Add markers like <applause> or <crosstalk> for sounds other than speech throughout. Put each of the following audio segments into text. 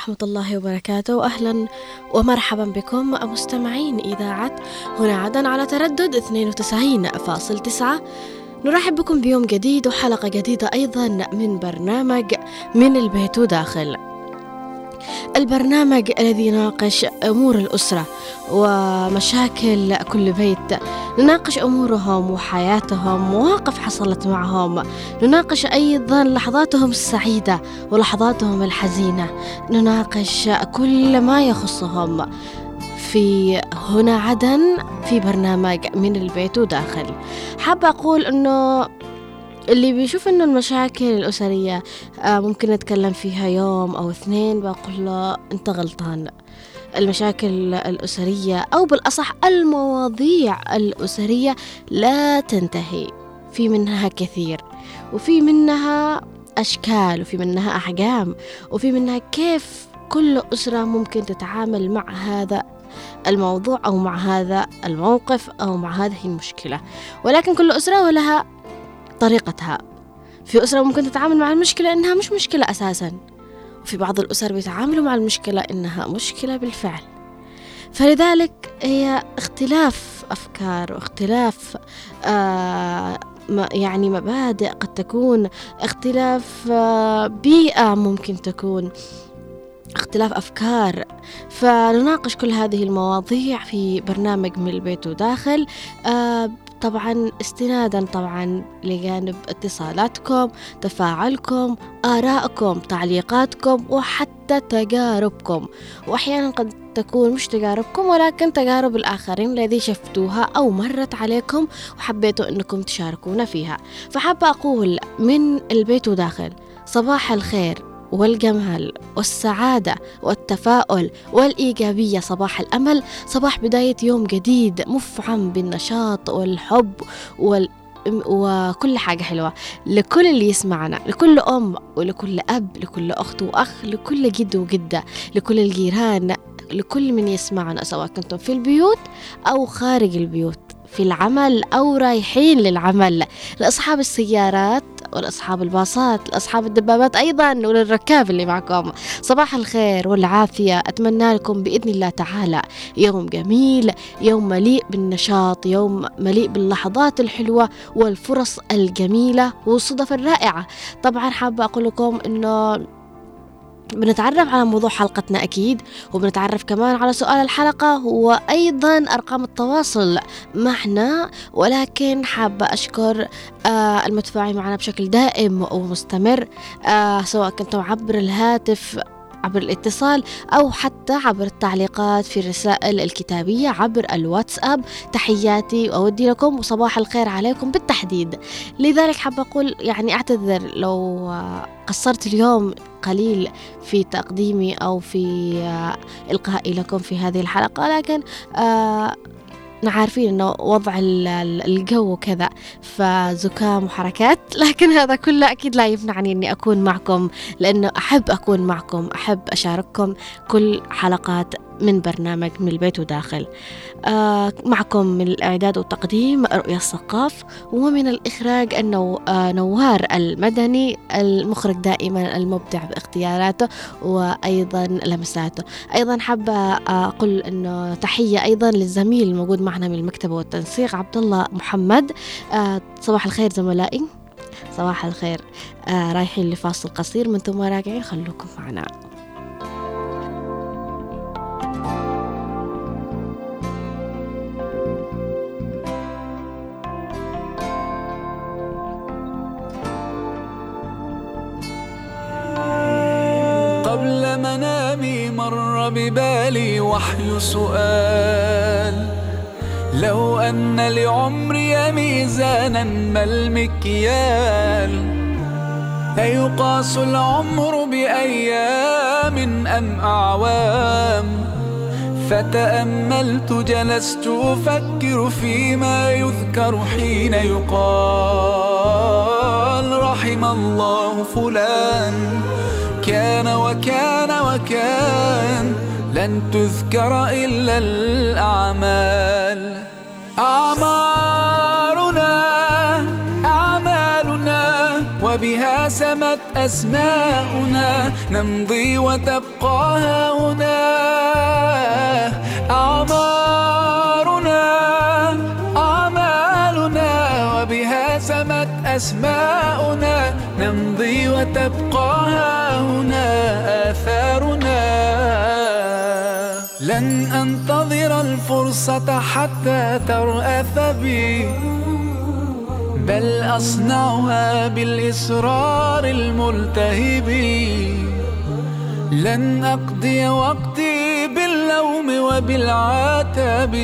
ورحمة الله وبركاته. وأهلا ومرحبا بكم مستمعين إذاعة هنا عدن على تردد 92.9 نرحب بكم بيوم جديد وحلقة جديدة أيضا من برنامج من البيت وداخل. البرنامج الذي يناقش أمور الأسرة ومشاكل كل بيت. نناقش أمورهم وحياتهم مواقف حصلت معهم. نناقش أيضا لحظاتهم السعيدة ولحظاتهم الحزينة. نناقش كل ما يخصهم. في هنا عدن في برنامج من البيت وداخل. حابة أقول أنه اللي بيشوف إنه المشاكل الأسرية آه، ممكن نتكلم فيها يوم أو اثنين بقول له أنت غلطان. المشاكل الأسرية أو بالأصح المواضيع الأسرية لا تنتهي. في منها كثير وفي منها أشكال وفي منها أحجام وفي منها كيف كل أسرة ممكن تتعامل مع هذا الموضوع أو مع هذا الموقف أو مع هذه المشكلة. ولكن كل أسرة ولها طريقتها. في أسرة ممكن تتعامل مع المشكلة إنها مش مشكلة أساسا. وفي بعض الأسر بيتعاملوا مع المشكلة إنها مشكلة بالفعل. فلذلك هي اختلاف أفكار واختلاف آه يعني مبادئ قد تكون اختلاف آه بيئة ممكن تكون اختلاف أفكار. فنناقش كل هذه المواضيع في برنامج من البيت وداخل. آه طبعا استنادا طبعا لجانب اتصالاتكم تفاعلكم آرائكم تعليقاتكم وحتى تجاربكم. وأحيانا قد تكون مش تجاربكم ولكن تجارب الآخرين الذي شفتوها أو مرت عليكم وحبيتوا أنكم تشاركونا فيها. فحابة أقول من البيت وداخل صباح الخير. والجمال والسعادة والتفاؤل والإيجابية. صباح الأمل صباح بداية يوم جديد مفعم بالنشاط والحب وال وكل حاجة حلوة لكل اللي يسمعنا لكل أم ولكل أب لكل أخت وأخ لكل جد وجدة لكل الجيران لكل من يسمعنا سواء كنتم في البيوت أو خارج البيوت في العمل أو رايحين للعمل. لأصحاب السيارات ولأصحاب الباصات لأصحاب الدبابات أيضا وللركاب اللي معكم. صباح الخير والعافية أتمنى لكم بإذن الله تعالى يوم جميل يوم مليء بالنشاط يوم مليء باللحظات الحلوة والفرص الجميلة والصدف الرائعة. طبعا حابة أقول لكم أنه بنتعرف على موضوع حلقتنا أكيد وبنتعرف كمان على سؤال الحلقة وأيضا أرقام التواصل معنا ولكن حابة أشكر آه المدفوعين معنا بشكل دائم ومستمر آه سواء كنتم عبر الهاتف عبر الاتصال أو حتى عبر التعليقات في الرسائل الكتابية عبر الواتساب. تحياتي وأودي لكم وصباح الخير عليكم بالتحديد. لذلك حابة أقول يعني أعتذر لو قصرت اليوم قليل في تقديمي أو في إلقائي لكم في هذه الحلقة لكن آه عارفين إنه وضع الجو كذا فزكام وحركات لكن هذا كله أكيد لا يمنعني إني أكون معكم لأنه أحب أكون معكم أحب أشارككم كل حلقات من برنامج من البيت وداخل. آه معكم من الإعداد والتقديم رؤيا الثقاف ومن الإخراج النو آه نوار المدني المخرج دائما المبدع باختياراته وأيضا لمساته. أيضا حابة أقول أنه تحية أيضا للزميل الموجود معنا من المكتبة والتنسيق عبد الله محمد. آه صباح الخير زملائي. صباح الخير. آه رايحين لفاصل قصير من ثم راجعين خلوكم معنا. ببالي وحي سؤال. لو أن لعمري ميزانا ما المكيال. أيقاس العمر بأيام أم أعوام؟ فتأملت جلست أفكر فيما يذكر حين يقال. رحم الله فلان كان وكان وكان. لن تذكر إلا الأعمال. أعمارنا أعمالنا وبها سمت أسماؤنا نمضي وتبقى هنا أعمارنا أعمالنا وبها سمت أسماؤنا نمضي وتبقى هنا. آثارنا لن أنتظر الفرصة حتى ترأث بي بل أصنعها بالإصرار الملتهب. لن أقضي وقتي باللوم وبالعتاب.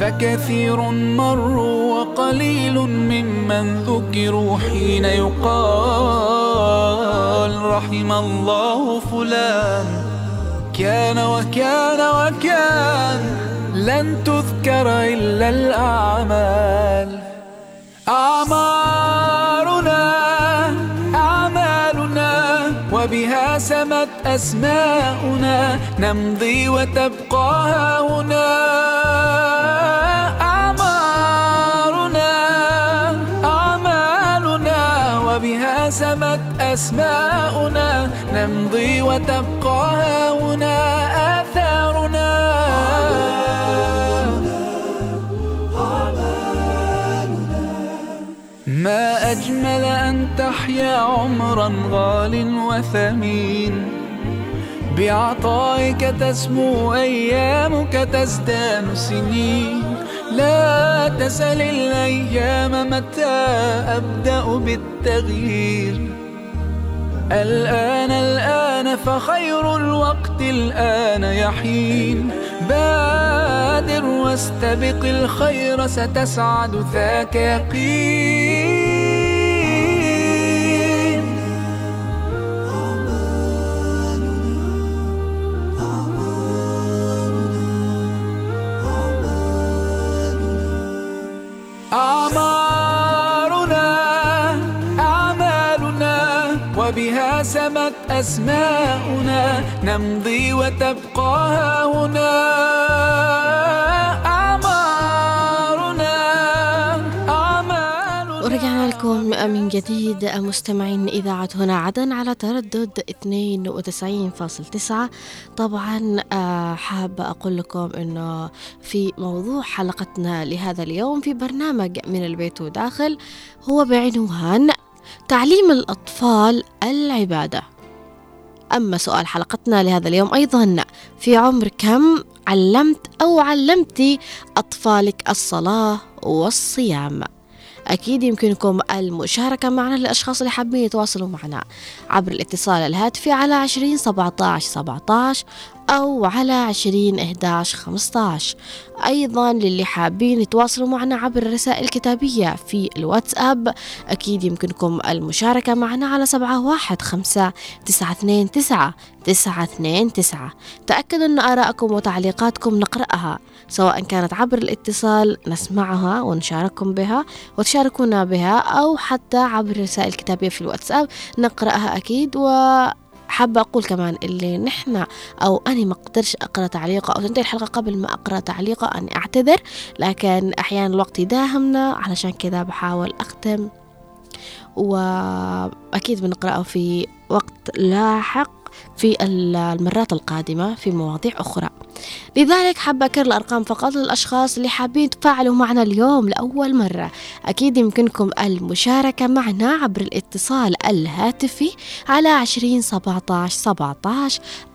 فكثير مروا وقليل ممن ذكروا حين يقال رحم الله فلان. كان وكان وكان لن تذكر إلا الأعمال. أعمارنا أعمالنا وبها سمت أسماؤنا نمضي وتبقى هنا أعمارنا أعمالنا وبها سمت أسماؤنا نمضي وتبقى هنا آثارنا. ما أجمل أن تحيا عمرا غال وثمين. بعطائك تسمو أيامك تزدان سنين. لا تسل الأيام متى أبدأ بالتغيير. الآن الآن فخير الوقت الآن يحين بادر واستبق الخير ستسعد ذاك يقين. وبها سمت أسماؤنا نمضي وتبقى هنا. أعمارنا أعمالنا. ورجعنا لكم من جديد. مستمعين إذاعة هنا عدن على تردد 92.9 طبعا آه، حابة أقول لكم أنه في موضوع حلقتنا لهذا اليوم في برنامج من البيت وداخل هو بعنوان تعليم الأطفال العبادة. أما سؤال حلقتنا لهذا اليوم أيضا في عمر كم علمت أو علمتي أطفالك الصلاة والصيام؟ أكيد يمكنكم المشاركة معنا للأشخاص اللي حابين يتواصلوا معنا عبر الاتصال الهاتفي على عشرين سبعة عشر سبعة أو على عشرين إحداش خمسطاش أيضا للي حابين يتواصلوا معنا عبر الرسائل الكتابية في الواتساب أكيد يمكنكم المشاركة معنا على سبعة واحد خمسة تسعة اثنين تسعة تسعة اثنين تسعة. تأكدوا أن آراءكم وتعليقاتكم نقرأها سواء كانت عبر الاتصال نسمعها ونشارككم بها وتشاركونا بها أو حتى عبر الرسائل الكتابية في الواتساب نقرأها أكيد. و حابة أقول كمان اللي نحن أو أنا ما أقدرش أقرأ تعليقه أو تنتهي الحلقة قبل ما أقرأ تعليقه أني أعتذر لكن أحيانا الوقت يداهمنا علشان كذا بحاول أختم. وأكيد بنقرأه في وقت لاحق في المرات القادمة في مواضيع أخرى. لذلك حاب أكرر الأرقام فقط للأشخاص اللي حابين تفاعلوا معنا اليوم لأول مرة. أكيد يمكنكم المشاركة معنا عبر الاتصال الهاتفي على عشرين سبعة سبعة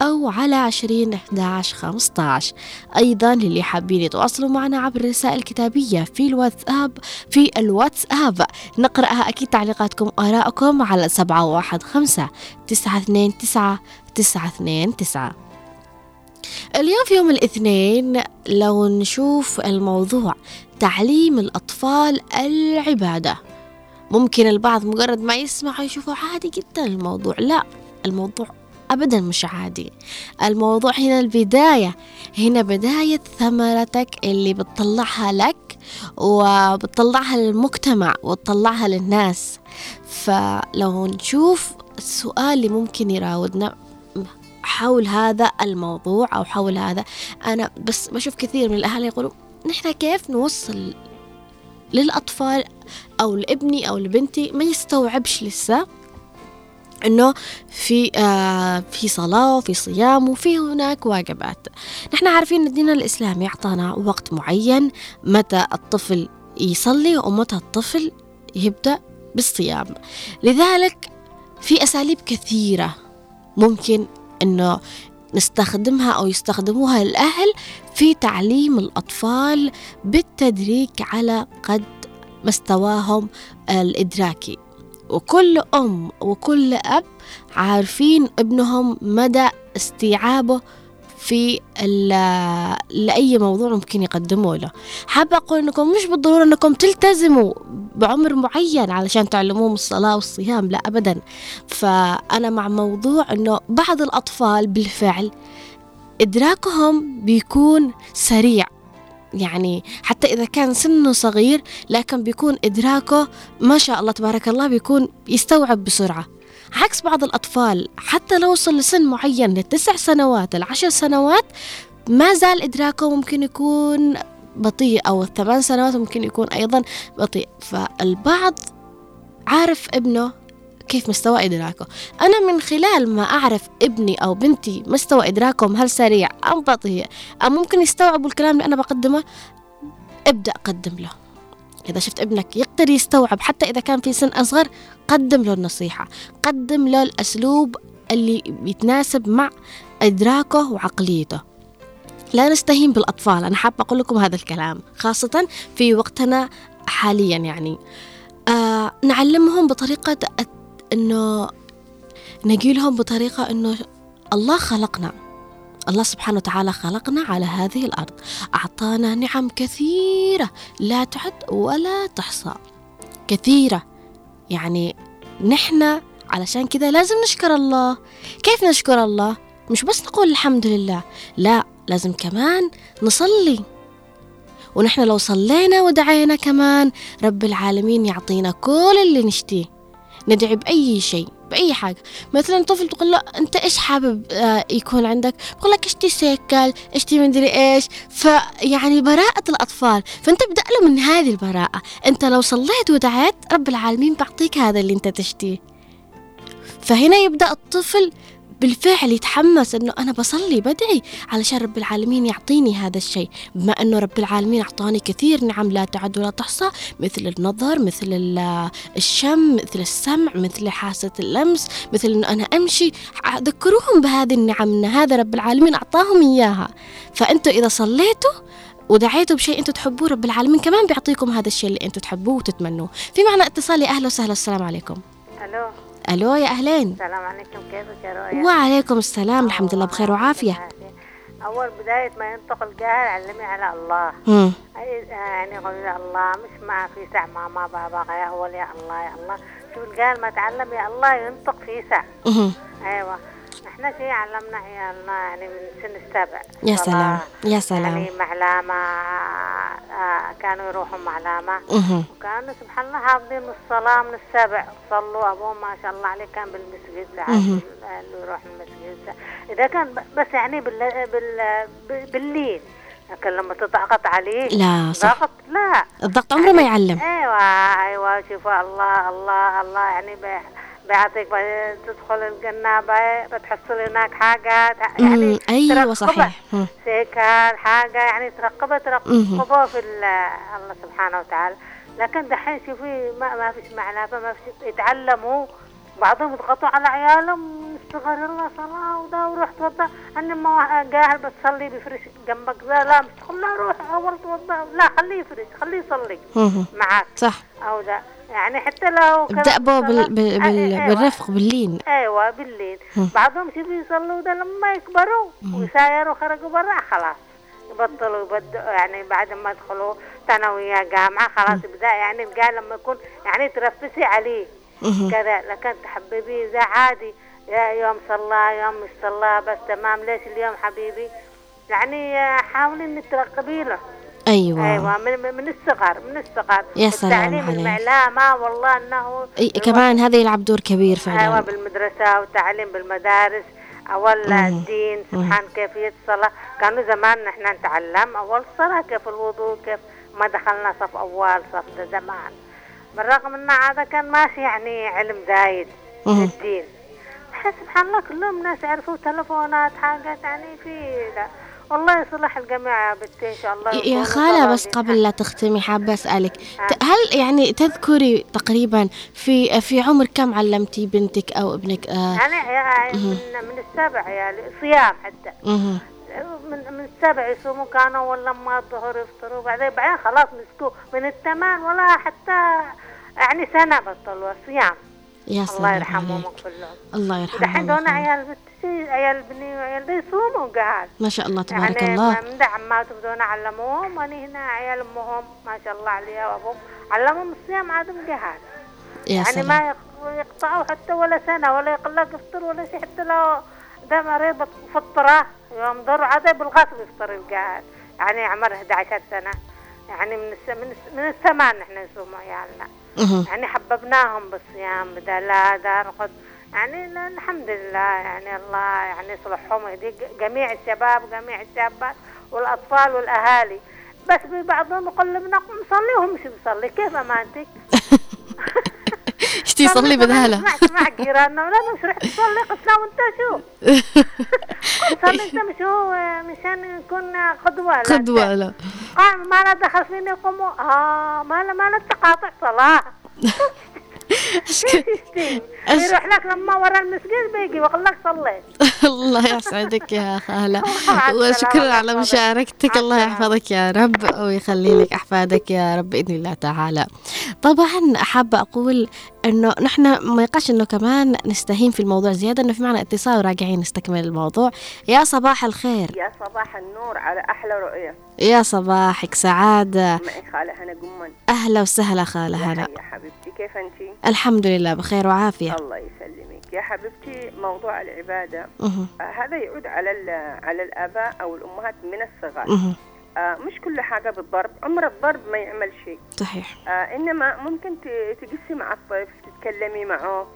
أو على عشرين أحد أيضا اللي حابين يتواصلوا معنا عبر الرسائل الكتابية في الواتساب في الواتساب. نقرأها أكيد تعليقاتكم وآرائكم على سبعة واحد خمسة تسعة اثنين تسعة تسعة اثنين تسعة. اليوم في يوم الاثنين لو نشوف الموضوع تعليم الأطفال العبادة ممكن البعض مجرد ما يسمع يشوفه عادي جدا الموضوع لا الموضوع أبدا مش عادي. الموضوع هنا البداية هنا بداية ثمرتك اللي بتطلعها لك وبتطلعها للمجتمع وتطلعها للناس. فلو نشوف السؤال اللي ممكن يراودنا حول هذا الموضوع أو حول هذا. أنا بس بشوف كثير من الأهالي يقولوا نحن كيف نوصل للأطفال أو لابني أو لبنتي ما يستوعبش لسه إنه في آه في صلاة وفي صيام وفي هناك واجبات. نحن عارفين إن الدين الإسلامي أعطانا وقت معين متى الطفل يصلي ومتى الطفل يبدأ بالصيام. لذلك في أساليب كثيرة ممكن إنه نستخدمها أو يستخدموها الأهل في تعليم الأطفال بالتدريج على قد مستواهم الإدراكي. وكل أم وكل أب عارفين ابنهم مدى استيعابه في لأي موضوع ممكن يقدموه له. حابة أقول أنكم مش بالضرورة أنكم تلتزموا بعمر معين علشان تعلموهم الصلاة والصيام لا أبدا. فأنا مع موضوع أنه بعض الأطفال بالفعل إدراكهم بيكون سريع. يعني حتى إذا كان سنه صغير لكن بيكون إدراكه ما شاء الله تبارك الله بيكون يستوعب بسرعة. عكس بعض الأطفال حتى لو وصل لسن معين للتسع سنوات العشر سنوات ما زال إدراكه ممكن يكون بطيء أو الثمان سنوات ممكن يكون أيضا بطيء. فالبعض عارف ابنه كيف مستوى إدراكه. أنا من خلال ما أعرف ابني أو بنتي مستوى إدراكهم هل سريع أم بطيء أم ممكن يستوعبوا الكلام اللي أنا بقدمه؟ ابدأ قدم له. إذا شفت ابنك يقدر يستوعب حتى إذا كان في سن أصغر قدم له النصيحة. قدم له الأسلوب اللي يتناسب مع إدراكه وعقليته. لا نستهين بالأطفال أنا حابة أقول لكم هذا الكلام خاصة في وقتنا حاليا يعني. آه نعلمهم بطريقة انه نقولهم بطريقة إنه الله خلقنا. الله سبحانه وتعالى خلقنا على هذه الأرض. أعطانا نعم كثيرة لا تعد ولا تحصى. كثيرة. يعني نحن علشان كذا لازم نشكر الله. كيف نشكر الله؟ مش بس نقول الحمد لله لا لازم كمان نصلي. ونحن لو صلينا ودعينا كمان رب العالمين يعطينا كل اللي نشتيه. ندعي بأي شيء. بأي حاجة. مثلا طفل تقول له أنت إيش حابب آه، يكون عندك؟ بقول لك اشتي سيكل اشتي مدري إيش؟ فيعني براءة الأطفال. فأنت ابدأ له من هذه البراءة. أنت لو صليت ودعيت رب العالمين بعطيك هذا اللي أنت تشتيه. فهنا يبدأ الطفل بالفعل يتحمس إنه أنا بصلي بدعي علشان رب العالمين يعطيني هذا الشيء. بما إنه رب العالمين أعطاني كثير نعم لا تعد ولا تحصى مثل النظر مثل الشم مثل السمع مثل حاسة اللمس مثل إنه أنا أمشي. ذكروهم بهذه النعم إن هذا رب العالمين أعطاهم إياها. فأنتوا إذا صليتوا ودعيتوا بشيء أنتم تحبوه رب العالمين كمان بيعطيكم هذا الشيء اللي أنتم تحبوه وتتمنوه. في معنى اتصال يا أهلا وسهلا السلام عليكم. ألو. ألو يا أهلين. السلام عليكم كيفك يا رؤيا؟ وعليكم السلام الحمد لله بخير وعافية. أول بداية ما ينطق الجاهل علمي على الله. مم. يعني قول يا الله مش ما في سع ماما بابا يا أول يا الله يا الله. شوف الجاهل ما تعلم يا الله ينطق في مم. أيوه. إحنا شيء علمنا عيالنا يعني من سن السبع يا. سلام يا سلام. يعني معلامة آه كانوا يروحوا معلامة. وكانوا سبحان الله حافظين الصلاة من السبع صلوا أبوهم ما شاء الله عليه كان بالمسجد. اللي يروح المسجد. إذا كان بس يعني بال بال بالليل. لكن لما تضغط عليه لا صح. ضغط لا. الضغط عمره ما يعلم. أيوه أيوه شوف الله الله الله يعني بيعطيك بي- تدخل الجنة بتحصل هناك مم. يعني ترقبة. صحيح. سيكل حاجة يعني ترقبة مهم. ترقبة في ال- الله سبحانه وتعالى لكن دحين شوفي ما, ما فيش معنافة ما فيش يتعلموا بعضهم يضغطوا على عيالهم استغفر الله صلاة وده وروح توضى أنا ما قاعد بتصلي بفرش جنبك لا لا مش تقول لا روح أول توضى لا خليه يفرش خليه يصلي. معك صح أو ده يعني حتى لو ابدأ به بال... الصلاة- بال... بال... أيوة. بالرفق باللين. أيوه بالليل مم. بعضهم شوفوا يصلوا ده لما يكبروا ويسايروا خرجوا برا خلاص. يبطلوا يبدأوا يعني بعد ما يدخلوا ثانوية جامعة خلاص يبدأ يعني القال لما يكون يعني ترفسي عليه. كذا لكن تحببي ده عادي يا يوم صلى يوم مش صلى بس تمام ليش اليوم حبيبي؟ يعني آه، حاولي إنك ترقبي له. أيوه. أيوه من, من- الصغر من الصغر. يا سلام عليك. المعلامة والله إنه أي كمان هذا يلعب دور كبير أيوه فعلا بالمدرسة والتعليم بالمدارس أول مم. الدين سبحان كيفية الصلاة كانوا زمان نحن نتعلم أول الصلاة كيف الوضوء كيف ما دخلنا صف أول صف ده زمان. بالرغم أن هذا كان ماشي يعني علم زايد مهم. الدين. سبحان الله كلهم ناس يعرفوا تلفونات حاجات يعني في لا. والله يصلح الجميع يا بنتي إن شاء الله يا خالة بس. قبل لا تختمي حابة أسألك. ت- هل يعني تذكري تقريبا في في عمر كم علمتي بنتك أو ابنك؟ آه. يعني عيا- من من السبع يعني صيام حتى. من من السبع يصوموا كانوا ولا ما الظهر يفطروا بعدين بعدين خلاص مسكوا من الثمان ولا حتى يعني سنة بطلوا صيام. يا الله يرحمهم عليك. ويغفر لهم الله دحين يرحمهم ويرحمهم. عيال بنتي. عيال بني وعيال دي يصوموا قاعد. ما شاء الله تبارك يعني الله. من ده عماتهم دونا علموهم وأنا هنا عيال أمهم ما شاء الله عليها وأبوهم. علمهم الصيام عادهم قاعد. يا يعني سلام. ما يق- يقطعوا حتى ولا سنة ولا يقلق يفطر ولا شيء حتى لو ده مريض فطرة يوم ضر عاد بالغصب يفطر القاعد. يعني عمره 11 سنة. يعني من الس... من, الس... من الثمان نحن نصوم عيالنا. يعني حببناهم بالصيام بدل لا ده نقعد يعني الحمد لله يعني الله يعني يصلحهم ويهدي ج- جميع الشباب جميع الشابات والأطفال والأهالي. بس بعضهم يقول لي بنقوم نصلي وهم مش بيصلي؟ كيف أمانتك؟ إيش <laughs> تصلي بدالة سمعت مع جيراننا ولا مش رحت تصلي قلت له وانت شو؟ <laughs> صلي انت مش هو مشان نكون قدوة قدوة لا قام ما لا دخل فيني يقوموا آه ما لا ما لا تقاطع صلاة. <laughs> <laughs> يروح لك لما ورا المسجد بيجي ويقول لك صليت. <laughs> الله يسعدك يا خالة <laughs> وشكرا على. مشاركتك. الله. يحفظك يا رب ويخلي لك أحفادك يا رب بإذن الله تعالى. طبعا حابة أقول أنه نحن ما يقاش أنه كمان نستهين في الموضوع زيادة أنه في معنا اتصال وراجعين نستكمل الموضوع. يا صباح الخير. يا صباح النور على أحلى رؤية. يا صباحك سعادة. معي خالة هنا قمن. أهلا وسهلا خالة هلا يا حبيبتي كيف أنتي؟ الحمد لله بخير وعافية. الله يسلمك. يا حبيبتي موضوع العبادة. مهم. آه هذا يعود على ال- على الآباء أو الأمهات من الصغر مهم. آه مش كل حاجة بالضرب عمر الضرب ما يعمل شيء صحيح آه إنما ممكن ت- تقسي مع الطفل تتكلمي معه.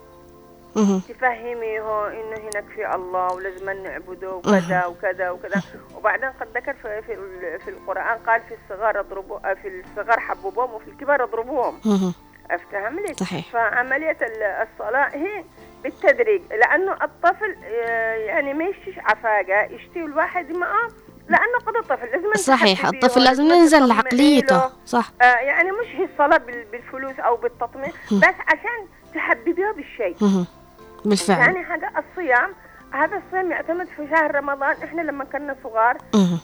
تفهميه إنه هناك في الله ولازم نعبده وكذا وكذا وكذا وبعدين قد ذكر في في, في القرآن قال في الصغار اضربوا آه، في الصغار حببوهم وفي الكبار اضربوهم. افتهم لك صحيح. فعملية ال- الصلاة هي بالتدريج لأنه الطفل يعني ما يشتيش عفاقة يشتي الواحد معه لأنه قد الطفل لازم صحيح تحببيه الطفل لازم ننزل لعقليته. صح. آه يعني مش هي الصلاة بال- بالفلوس أو بالتطمين بس عشان تحببيها بالشيء. بالفعل. يعني حاجة الصيام هذا الصيام يعتمد في شهر رمضان. إحنا لما كنا صغار.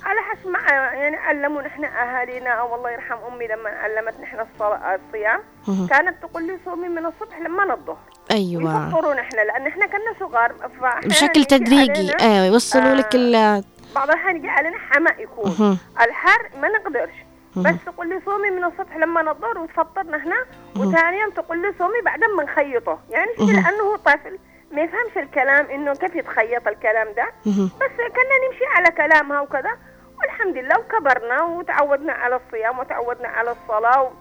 على حسب ما يعني علمونا إحنا أهالينا أو الله يرحم أمي لما علمتنا إحنا الصيام. كانت تقول لي صومي من الصبح لما الظهر أيوة. يفطرون إحنا لأن إحنا كنا صغار بشكل يجي تدريجي. أيوه يوصلوا لك ال بعض الاحيان يجي علينا حماء يكون. الحر ما نقدرش بس تقول لي صومي من الصبح لما نضر وتفطرنا هنا وثاني يوم تقول لي صومي بعدين بنخيطه يعني شي لأنه هو طفل ما يفهمش الكلام إنه كيف يتخيط الكلام ده. بس كنا نمشي على كلامها وكذا والحمد لله وكبرنا وتعودنا على الصيام وتعودنا على الصلاة.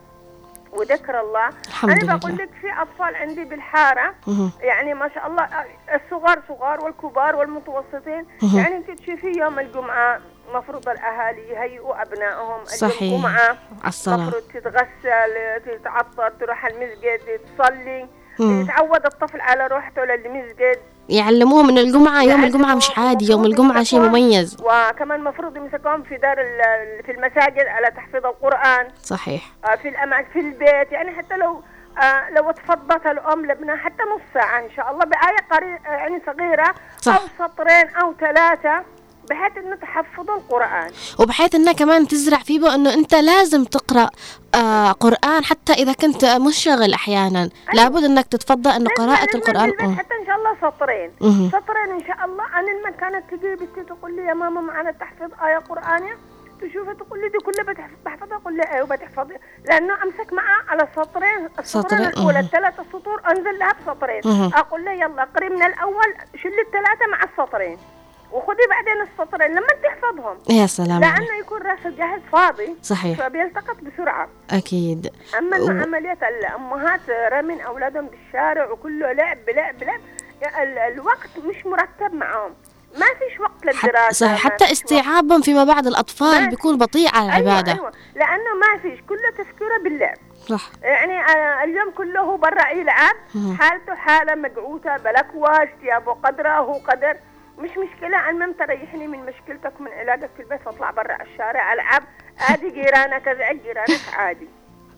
وذكر الله الحمد أنا لله. بقول لك في أطفال عندي بالحارة مهم. يعني ما شاء الله الصغار صغار والكبار والمتوسطين مهم. يعني أنت تشوفي يوم الجمعة مفروض الأهالي يهيئوا أبنائهم صحيح. الجمعة على الصلاة مفروض تتغسل تتعطر تروح المسجد تصلي. يتعود الطفل على روحته للمسجد يعلموهم ان الجمعة يوم الجمعة مش عادي يوم الجمعة شيء مميز. وكمان مفروض يمسكوهم في دار ال- في المساجد على تحفيظ القرآن. صحيح. آه، في الأماكن في البيت يعني حتى لو آه، لو تفضت الأم لابنها حتى نص ساعة إن شاء الله بآية قري... يعني صغيرة صح. أو سطرين أو ثلاثة. بحيث إنه تحفظوا القرآن. وبحيث انها كمان تزرع فيه انه إنت لازم تقرأ آه قرآن حتى إذا كنت منشغل أحيانا. لابد إنك تتفضل انه قراءة القرآن. حتى إن شاء الله سطرين. مهم. سطرين إن شاء الله. أنا لما كانت تجي بنتي تقول لي يا ماما معنا تحفظ آية قرآنية؟ تشوفها تقول لي دي كلها بتحفظ بحفظها؟ أقول لها أيوة بتحفظي لأنه أمسك معها على سطرين السطرين سطرين، الأولى مهم. الثلاث السطور أنزل لها بسطرين. أقول لها يلا اقري من الأول شيل الثلاثة مع السطرين. وخذي بعدين السطرين لما تحفظهم يا سلام. لأنه يكون راسه جاهز فاضي. صحيح. فبيلتقط بسرعة. أكيد. أما و- عملية الامهات رمين أولادهم بالشارع وكله لعب لعب لعب. ال- الوقت مش مرتب معهم. ما فيش وقت للدراسة. صحيح. حتى. استيعابهم فيما بعد الأطفال ما- بيكون بطيء على العبادة. أيوة. أيوة لأنه ما فيش. كله تفكيره باللعب. صح. يعني آه، اليوم كله هو برا يلعب. حالته حالة مقعوتة بلكواش ثيابه قدره هو قدر. مش مشكلة المهم تريحني من مشكلتك ومن علاقك في البيت واطلع برا الشارع العب عادي جيرانك أزعج جيرانك عادي.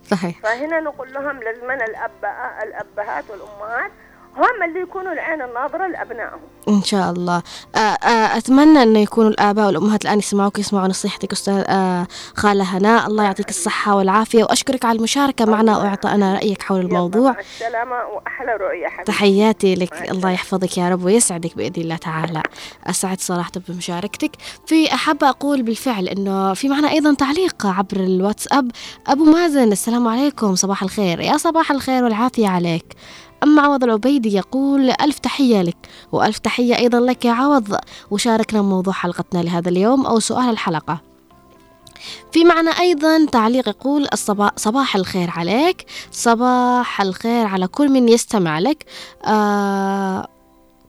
صحيح. فهنا نقول لهم لازمنا الأب الأبهات والأمهات هم اللي يكونوا العين الناظرة لأبنائهم. إن شاء الله. آه، آه، أتمنى أن يكونوا الآباء والأمهات الآن يسمعوك يسمعوا نصيحتك أستاذ آه، خالة هناء. الله يعطيك الصحة والعافية وأشكرك على المشاركة معنا وإعطائنا رأيك حول الموضوع. مع السلامة وأحلى رؤية حبيبي. تحياتي لك. الله يحفظك يا رب ويسعدك بإذن الله تعالى. أسعد صراحة بمشاركتك. في أحب أقول بالفعل أنه في معنا أيضا تعليق عبر الواتساب. أبو مازن السلام عليكم صباح الخير. يا صباح الخير والعافية عليك. أما عوض العبيدي يقول ألف تحية لك وألف تحية أيضا لك يا عوض. وشاركنا موضوع حلقتنا لهذا اليوم أو سؤال الحلقة. في معنا أيضا تعليق يقول صباح الخير عليك. صباح الخير على كل من يستمع لك. آه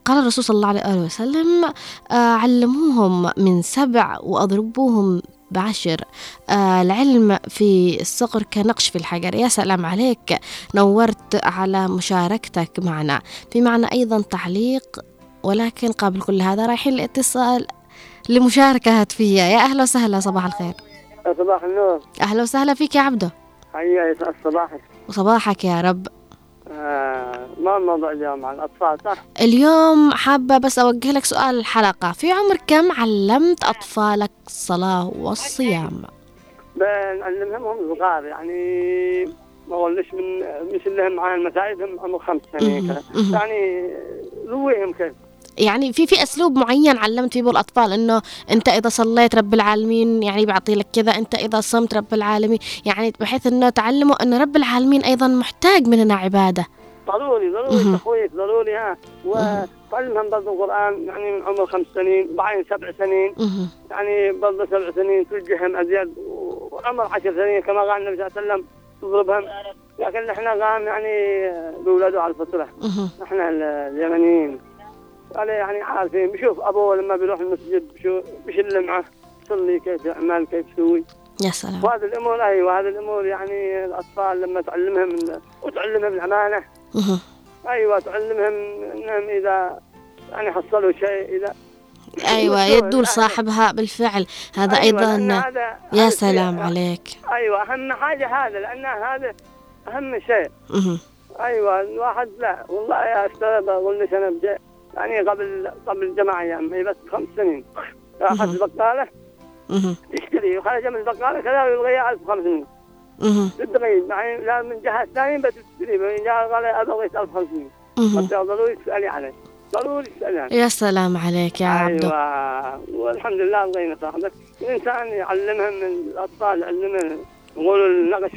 قال الرسول صلى الله عليه وسلم آه علموهم من سبع وأضربوهم بعشر. آه العلم في الصقر كنقش في الحجر. يا سلام عليك. نورت على مشاركتك معنا. في معنا أيضا تعليق ولكن قبل كل هذا رايحين الاتصال لمشاركة هاتفية. يا أهلا وسهلا صباح الخير. صباح النور. أهلا وسهلا فيك يا عبده حيا يسعد صباحك وصباحك يا رب. آه ما الموضوع اليوم عن الأطفال صح؟ اليوم حابة بس أوجه لك سؤال الحلقة في عمر كم علمت أطفالك الصلاة والصيام بنعلمهم هم صغار يعني ما ولش من مش اللي هم معانا المساعد هم عمر خمس سنين. يعني رويهم كيف يعني في في أسلوب معين علمت فيه الأطفال إنه أنت إذا صليت رب العالمين يعني بعطي لك كذا أنت إذا صمت رب العالمين يعني بحيث إنه تعلموا إنه رب العالمين أيضا محتاج مننا عبادة. ضروري ضروري. تخويف ضروري ها. وتعلمهم برضه القرآن يعني من عمر خمس سنين وبعدين سبع سنين. يعني برضه سبع سنين توجههم أزيد وعمر عشر سنين كما قال النبي صلى الله عليه وسلم تضربهم. لكن إحنا قام يعني بولاده على الفطرة. مهم. إحنا ال- اليمنيين. قال يعني عارفين بشوف أبوه لما بيروح المسجد بشو بش اللي معه يصلي كيف يعمل كيف يسوي. يا سلام. وهذه الأمور أيوه هذه الأمور يعني الأطفال لما تعلمهم وتعلمهم الأمانة. أيوه تعلمهم إنهم إذا يعني حصلوا شيء إذا يوصلوا يدوا. لصاحبها بالفعل. هذا أيوة أيضا هذا يا سلام شيء- عليك. أيوه أهم حاجة هذا لأن هذا أهم شيء. أيوه الواحد لا والله يا أستاذ أقول لك أنا بجي يعني قبل قبل جماعة أيام هي بس خمس سنين. البقالة. مهم. يشتري. وخرج من البقالة كذا ويلغيها 1500 مهم. تدغي يعني لا من جهة ثانية بس تشتري من جهة قال أبغى 1500 مهم. بس ضروري تسألي عليه. ضروري تسألي عليه. يا سلام عليك يا عبدو. أيوه. والحمد لله لقينا صاحبك. الإنسان يعلمهم من الأطفال يعلمهم يقولوا النقش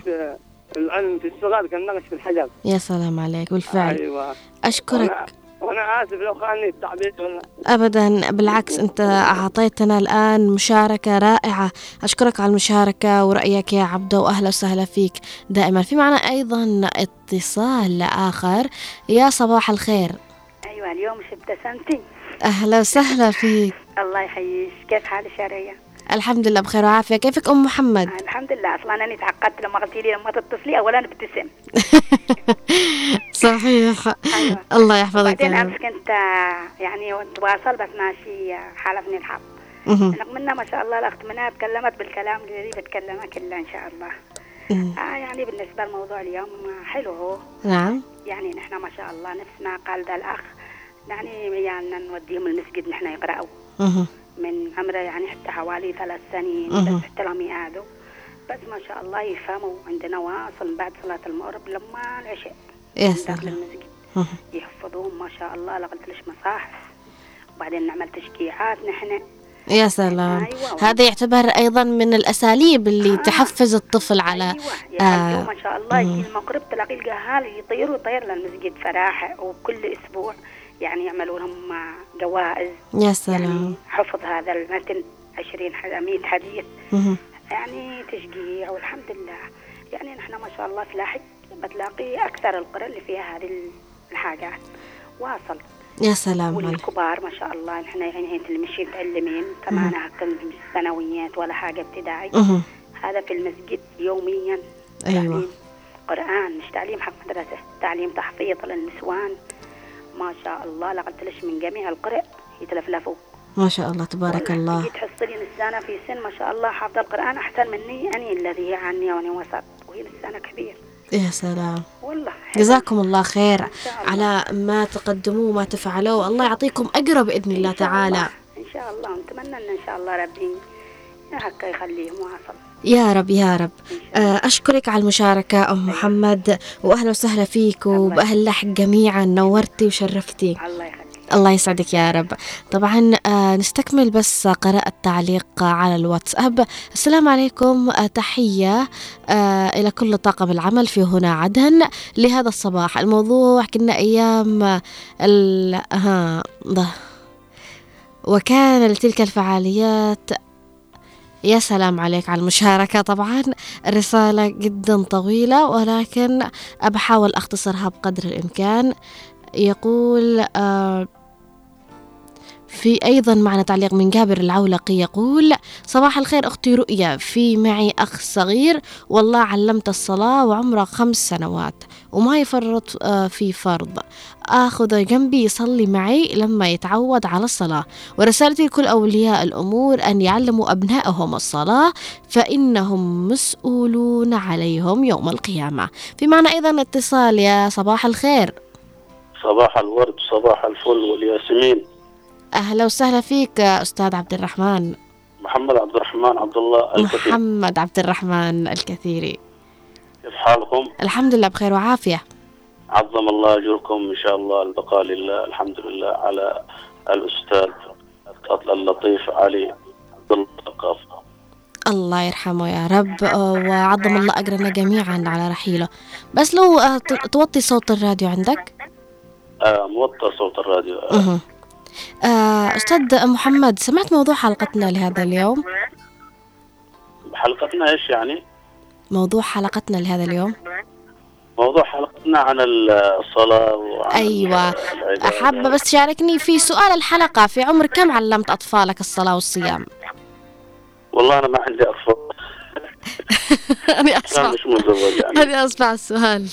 العلم في الصغر كالنقش في الحجر. يا سلام عليك بالفعل. أيوه. أشكرك. وأنا- وأنا آسف لو خانني التعبير ولا أبدا بالعكس أنت أعطيتنا الآن مشاركة رائعة. أشكرك على المشاركة ورأيك يا عبدو. وأهلا وسهلا فيك دائما. في معنا أيضا اتصال آخر. يا صباح الخير. أيوه اليوم مش ابتسمتي أهلا وسهلا فيك. الله يحييك. كيف حالك شارية؟ الحمد لله بخير وعافية. كيفك أم محمد؟ آه الحمد لله. أصلا أنا تعقدت لما قلتي لي لما تتصلي اولا ابتسم <laughs> صحيح. أيوه. الله يحفظك بعدين أمس كنت آه، يعني تواصل بس ماشي آه، حالفني الحظ. رغم ما شاء الله الأخت منها تكلمت بالكلام الذي بتكلمه كله إن شاء الله. آه يعني بالنسبة لموضوع اليوم حلو هو. نعم. يعني نحن ما شاء الله نفسنا قال ذا الأخ يعني يعني نوديهم المسجد نحن يقرأوا. مهم. من عمره يعني حتى حوالي ثلاث سنين. بس حتى لهم يقعدوا بس ما شاء الله يفهموا عندنا واصل بعد صلاة المغرب لما العشاء يا داخل سلام. يحفظوهم ما شاء الله لقد ليش مصاحف وبعدين نعمل تشجيعات نحن يا سلام أيوة. هذا يعتبر أيضا من الأساليب اللي آه. تحفز الطفل على أيوه آه. ما شاء الله. يجي المغرب تلاقي القهال يطير ويطير للمسجد فراحة وكل أسبوع يعني يعملوا لهم آه، جوائز. يا يعني سلام حفظ هذا المتن 20 ح- 100 حديث. مهم. يعني تشجيع والحمد لله. يعني نحن ما شاء الله في لاحق بتلاقي أكثر القرى اللي فيها هذه الحاجات. واصل. يا سلام والكبار ما شاء الله نحن يعني اللي مش متعلمين كمان ثانويات ولا حاجة ابتدائي. هذا في المسجد يوميا. تعليم قرآن مش تعليم حق مدرسة تعليم تحفيظ للنسوان. ما شاء الله لا قلت ليش من جميع القرى يتلفلفوا. ما شاء الله. تبارك الله تجي تحصلي نسانة في سن ما شاء الله حافظة القرآن أحسن مني أني الذي هي عني وأنا وسط. وهي نسانة كبير يا سلام. والله حلو. جزاكم الله خير الله. على ما تقدموه وما تفعلوه. الله يعطيكم أجر بإذن الله تعالى الله. إن شاء الله. ونتمنى أن إن شاء الله ربي هكا يخليهم واصل يا رب يا رب. آه، أشكرك على المشاركة أم محمد وأهلا وسهلا فيك وبأهل لحق جميعا نورتي وشرفتي. الله يخليك. الله يسعدك يا رب. طبعا آه، نستكمل بس قراءة تعليق على الواتساب. السلام عليكم. آه، تحية إلى كل طاقم العمل في هنا عدن لهذا الصباح. الموضوع كنا أيام ال ها ده. وكان لتلك الفعاليات يا سلام عليك على المشاركة. طبعا الرسالة جدا طويلة ولكن أبحاول أختصرها بقدر الإمكان. يقول آه في أيضا معنا تعليق من جابر العولقي يقول صباح الخير أختي رؤيا. في معي أخ صغير والله علمت الصلاة وعمره خمس سنوات وما يفرط آه، في فرض. آخذه جنبي يصلي معي لما يتعود على الصلاة. ورسالتي لكل أولياء الأمور أن يعلموا أبنائهم الصلاة فإنهم مسؤولون عليهم يوم القيامة. في معنا أيضا اتصال يا صباح الخير. صباح الورد صباح الفل والياسمين. أهلا وسهلا فيك أستاذ عبد الرحمن. محمد عبد الرحمن عبد الله الكثير. محمد عبد الرحمن الكثيري. كيف حالكم؟ الحمد لله بخير وعافية. عظم الله أجركم إن شاء الله البقاء لله. الحمد لله على الأستاذ اللطيف علي عبد الله الله يرحمه يا رب وعظم الله أجرنا جميعا على رحيله. بس لو آه، توطي صوت الراديو عندك؟ آه موطى صوت الراديو. آه، أستاذ محمد سمعت موضوع حلقتنا لهذا اليوم؟ حلقتنا إيش يعني؟ موضوع حلقتنا لهذا اليوم؟ موضوع حلقتنا عن الصلاة وعن أيوة. حابة بس تشاركني في سؤال الحلقة في عمر كم علمت أطفالك الصلاة والصيام؟ والله أنا ما عندي أطفال. <laughs> أنا أسمع يعني. أنا أسمع السؤال.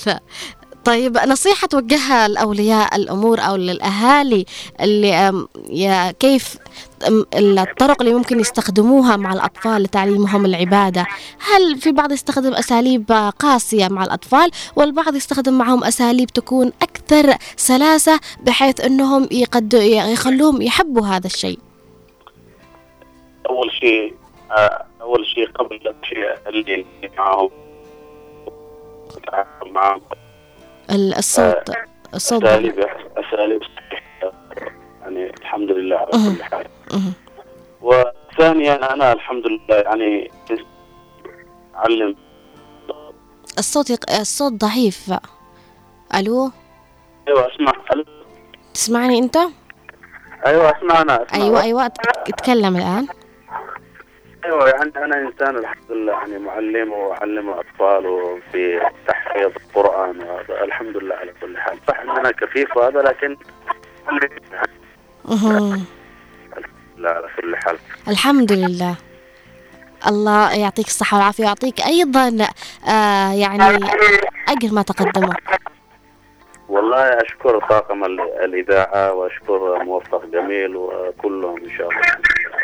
طيب نصيحة توجهها لأولياء الأمور أو للأهالي اللي يا كيف الطرق اللي ممكن يستخدموها مع الأطفال لتعليمهم العبادة؟ هل في بعض يستخدم أساليب قاسية مع الأطفال والبعض يستخدم معهم أساليب تكون أكثر سلاسة بحيث أنهم يخلوهم يحبوا هذا الشيء؟ أول شيء آه، أول شيء قبل الأشياء اللي معهم. الصوت الصوت. اساليب اساليب. يعني الحمد لله على. كل حال. وثانيا أنا الحمد لله يعني أعلم. الصوت يق... الصوت ضعيف ألو؟ أيوه أسمع. تسمعني أنت؟ أيوه أسمع أنا أسمع. أيوة أيوة اتكلم الآن. أيوه يعني أنا إنسان الحمد لله يعني معلم وأعلم الاطفال في تحفيظ القرآن وهذا الحمد لله على كل حال. صح ان أنا كفيف وهذا لكن. لا على كل حال. الحمد لله الله يعطيك الصحة والعافية ويعطيك أيضا آه يعني أجر ما تقدمه. والله أشكر طاقم ال- الإذاعة وأشكر موفق جميل وكلهم إن شاء الله.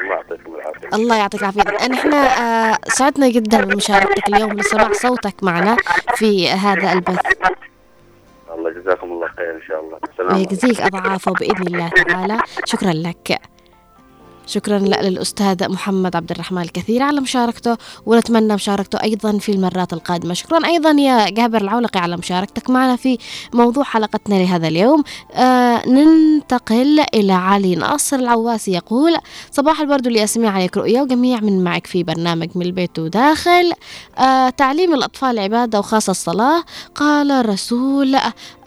الله يعطيكم العافية. الله يعطيك العافية. نحن آه سعدنا جدا بمشاركتك اليوم لسماع صوتك معنا في هذا البث. الله جزاكم الله خير إن شاء الله. ويجزيك أضعافه بإذن الله تعالى. شكرا لك. شكرا للأستاذ محمد عبد الرحمن الكثير على مشاركته ونتمنى مشاركته أيضا في المرات القادمة. شكرا أيضا يا جابر العولقي على مشاركتك معنا في موضوع حلقتنا لهذا اليوم. آه ننتقل إلى علي ناصر العواسي يقول صباح الورد والياسمين عليك رؤيا وجميع من معك في برنامج من البيت وداخل. آه تعليم الأطفال عبادة وخاصة الصلاة. قال الرسول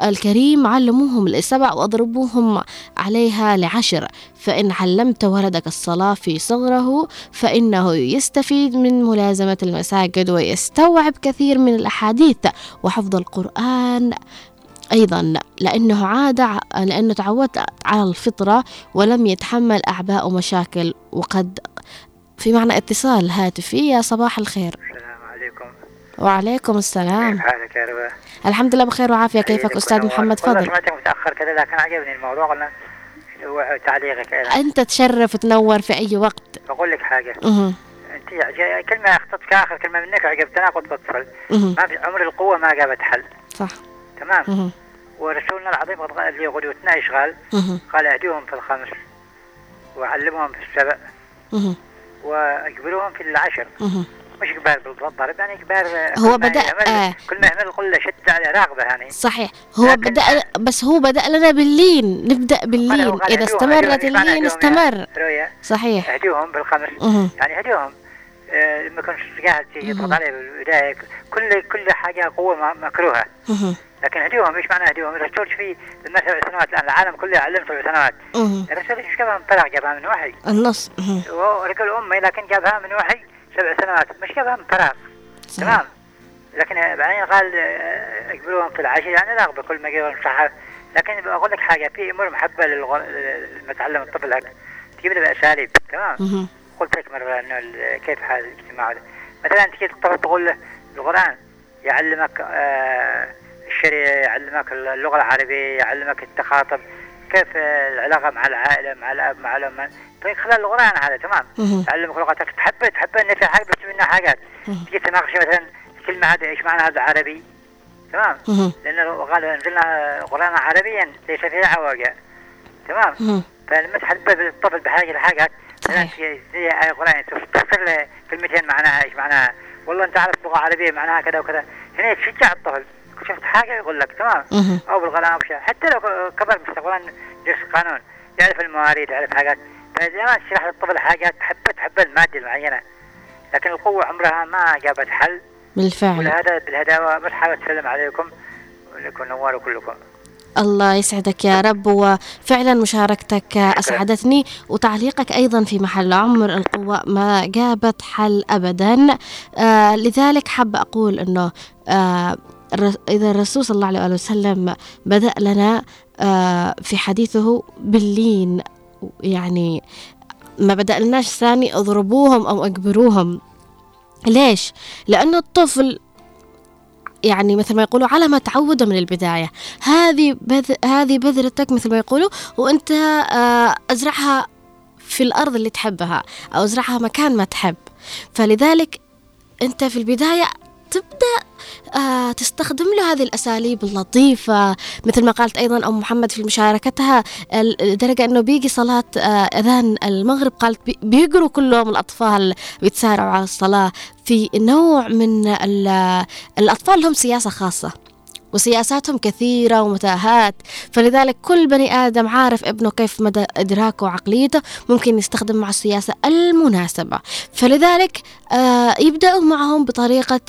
الكريم علموهم لسبع وأضربوهم عليها لعشر. فإن علمت ولدك الصلاة في صغره فإنه يستفيد من ملازمة المساجد ويستوعب كثير من الأحاديث وحفظ القرآن أيضا لأنه عاد لأنه تعود على الفطرة ولم يتحمل أعباء ومشاكل وقد في معنى اتصال هاتفي يا صباح الخير. السلام عليكم. وعليكم السلام. كيف حالك يا ربا؟ الحمد لله بخير وعافية. كيفك أستاذ. محمد؟ فضل سمعتك متأخر كذا لكن عجبني الموضوع قلنا هو تعليقك أنا أنت تشرف وتنور في أي وقت بقول لك حاجة مه. أنت عج- كلمة أخطتك آخر كلمة منك عجبتنا قلت بتصل. ما في عمر القوة ما جابت حل صح تمام مه. ورسولنا العظيم قد قال اللي غدوتنا إشغال مه. قال اهدوهم في الخمس وعلموهم في السبع. واجبروهم في العشر. مش إجبار بالضرب يعني إجبار هو بدأ- يعمل- آه. كل ما يعمل القلة شد على راغبة يعني. صحيح. هو بدأ بس هو بدأ لنا باللين. نبدأ باللين. اهدوهم- استمرت معنى اللين استمر. صحيح. اهدوهم بالخمس. مه. يعني هديهم آه، لما كنت قاعد يضغط عليه بالبداية. كل كل حاجة قوة مكروهة. لكن هديهم إيش معنى هديهم؟ الرسول في لما سبع سنوات الان العالم كله يعلم سبع سنوات. الرسول إيش جابها من فراغ جابها من وحي. النص. مه. هو رجل أمي لكن جابها من وحي. سبع سنوات مش من فراغ. تمام. لكن بعدين قال آه، اقبلوهم في العشر يعني رغبه كل ما قال الصحابه لكن بقول لك حاجة في أمور محبة للمتعلم الطفل هذا تجيب له بأساليب. تمام. قلت لك مرة أنه ال- كيف حال الاجتماع مثلا تجي الطفل تقول له القرآن يعلمك آه الشريعة يعلمك اللغة العربية يعلمك التخاطب كيف آه، العلاقة مع العائلة مع الأب مع الأم. طيب خلال القرآن هذا تمام. تعلمك لغتك تحب تحب أن في حاجة بس منها حاجات. تجي تناقش مثلا الكلمة هذه إيش معنى هذا عربي؟ تمام. لأنه قال أنزلنا القرآن عربيا ليس فيه عوجة تمام. فلما تحبب الطفل بحاجة. في- زي آية قرآن تفسر له كلمتين معناها إيش معناها. والله أنت عارف لغة عربية معناها كذا وكذا. هنا تشجع الطفل؟ شفت حاجة؟ يقول لك تمام. أو بالقلم حتى لو كبر مستقبلا يدرس قانون يعرف المواريث يعرف حاجات. ما تشرح للطفل حاجات تحب تحب المادة المعينة. لكن القوة عمرها ما جابت حل. بالفعل. ولهذا بالهداوة بس حابب اسلم عليكم. ولكم نوار كلكم. الله يسعدك يا رب وفعلا مشاركتك أسعدتني وتعليقك أيضا في محل عمر. القوة ما جابت حل أبدا. آه لذلك حاب أقول أنه آه إذا الرسول صلى الله عليه وسلم بدأ لنا آه في حديثه باللين يعني ما بدأ لناش ثاني اضربوهم أو أجبروهم ليش؟ لأنه الطفل يعني مثل ما يقولوا على ما تعود من البداية. هذه بذ... هذه بذرتك مثل ما يقولوا وأنت آه، أزرعها في الأرض اللي تحبها أو أزرعها مكان ما تحب. فلذلك أنت في البداية تبدأ آه تستخدم له هذه الأساليب اللطيفة مثل ما قالت أيضا أم محمد في مشاركتها لدرجه إنه بيجي صلاة آه أذان المغرب قالت بي- بيقروا كلهم الأطفال بيتسارعوا على الصلاة في نوع من ال- الأطفال لهم سياسة خاصة. وسياساتهم كثيرة ومتاهات. فلذلك كل بني آدم عارف ابنه كيف مدى إدراكه وعقليته ممكن يستخدم مع السياسة المناسبة. فلذلك آه يبدأوا معهم بطريقة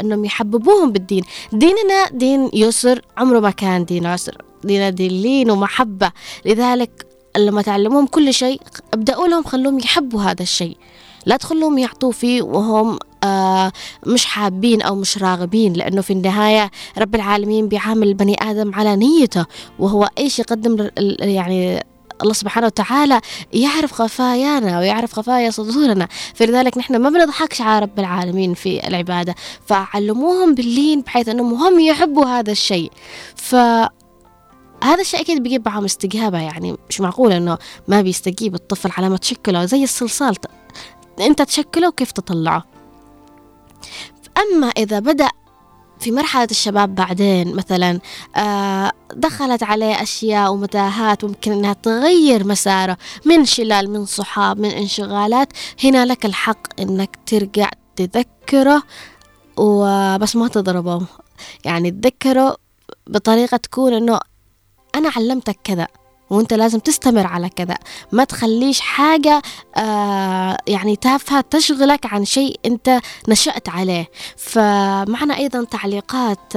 أنهم يحببوهم بالدين. ديننا دين يسر عمره ما كان دين عسر. ديننا دين لين ومحبة. لذلك لما تعلموهم كل شيء ابدأوا لهم خلوهم يحبوا هذا الشيء. لا تخلوهم يعطوا فيه وهم مش حابين أو مش راغبين لأنه في النهاية رب العالمين بيعامل البني آدم على نيته وهو إيش يقدم يعني الله سبحانه وتعالى؟ يعرف خفايانا ويعرف خفايا صدورنا. فلذلك نحن ما بنضحكش على رب العالمين في العبادة. فعلموهم باللين بحيث أنهم هم يحبوا هذا الشيء. ف هذا الشيء أكيد بيجيب معهم استجابة يعني مش معقول إنه ما بيستجيب الطفل على ما تشكله زي الصلصال. ت- أنت تشكله وكيف تطلعه؟ أما إذا بدأ في مرحلة الشباب بعدين مثلا آه دخلت عليه أشياء ومتاهات ممكن أنها تغير مساره من شلال من صحاب من انشغالات هنا لك الحق أنك ترجع تذكره وبس ما تضربه. يعني تذكره بطريقة تكون أنه أنا علمتك كذا. وانت لازم تستمر على كذا ما تخليش حاجة آه يعني تافهة تشغلك عن شيء انت نشأت عليه. فمعنا أيضا تعليقات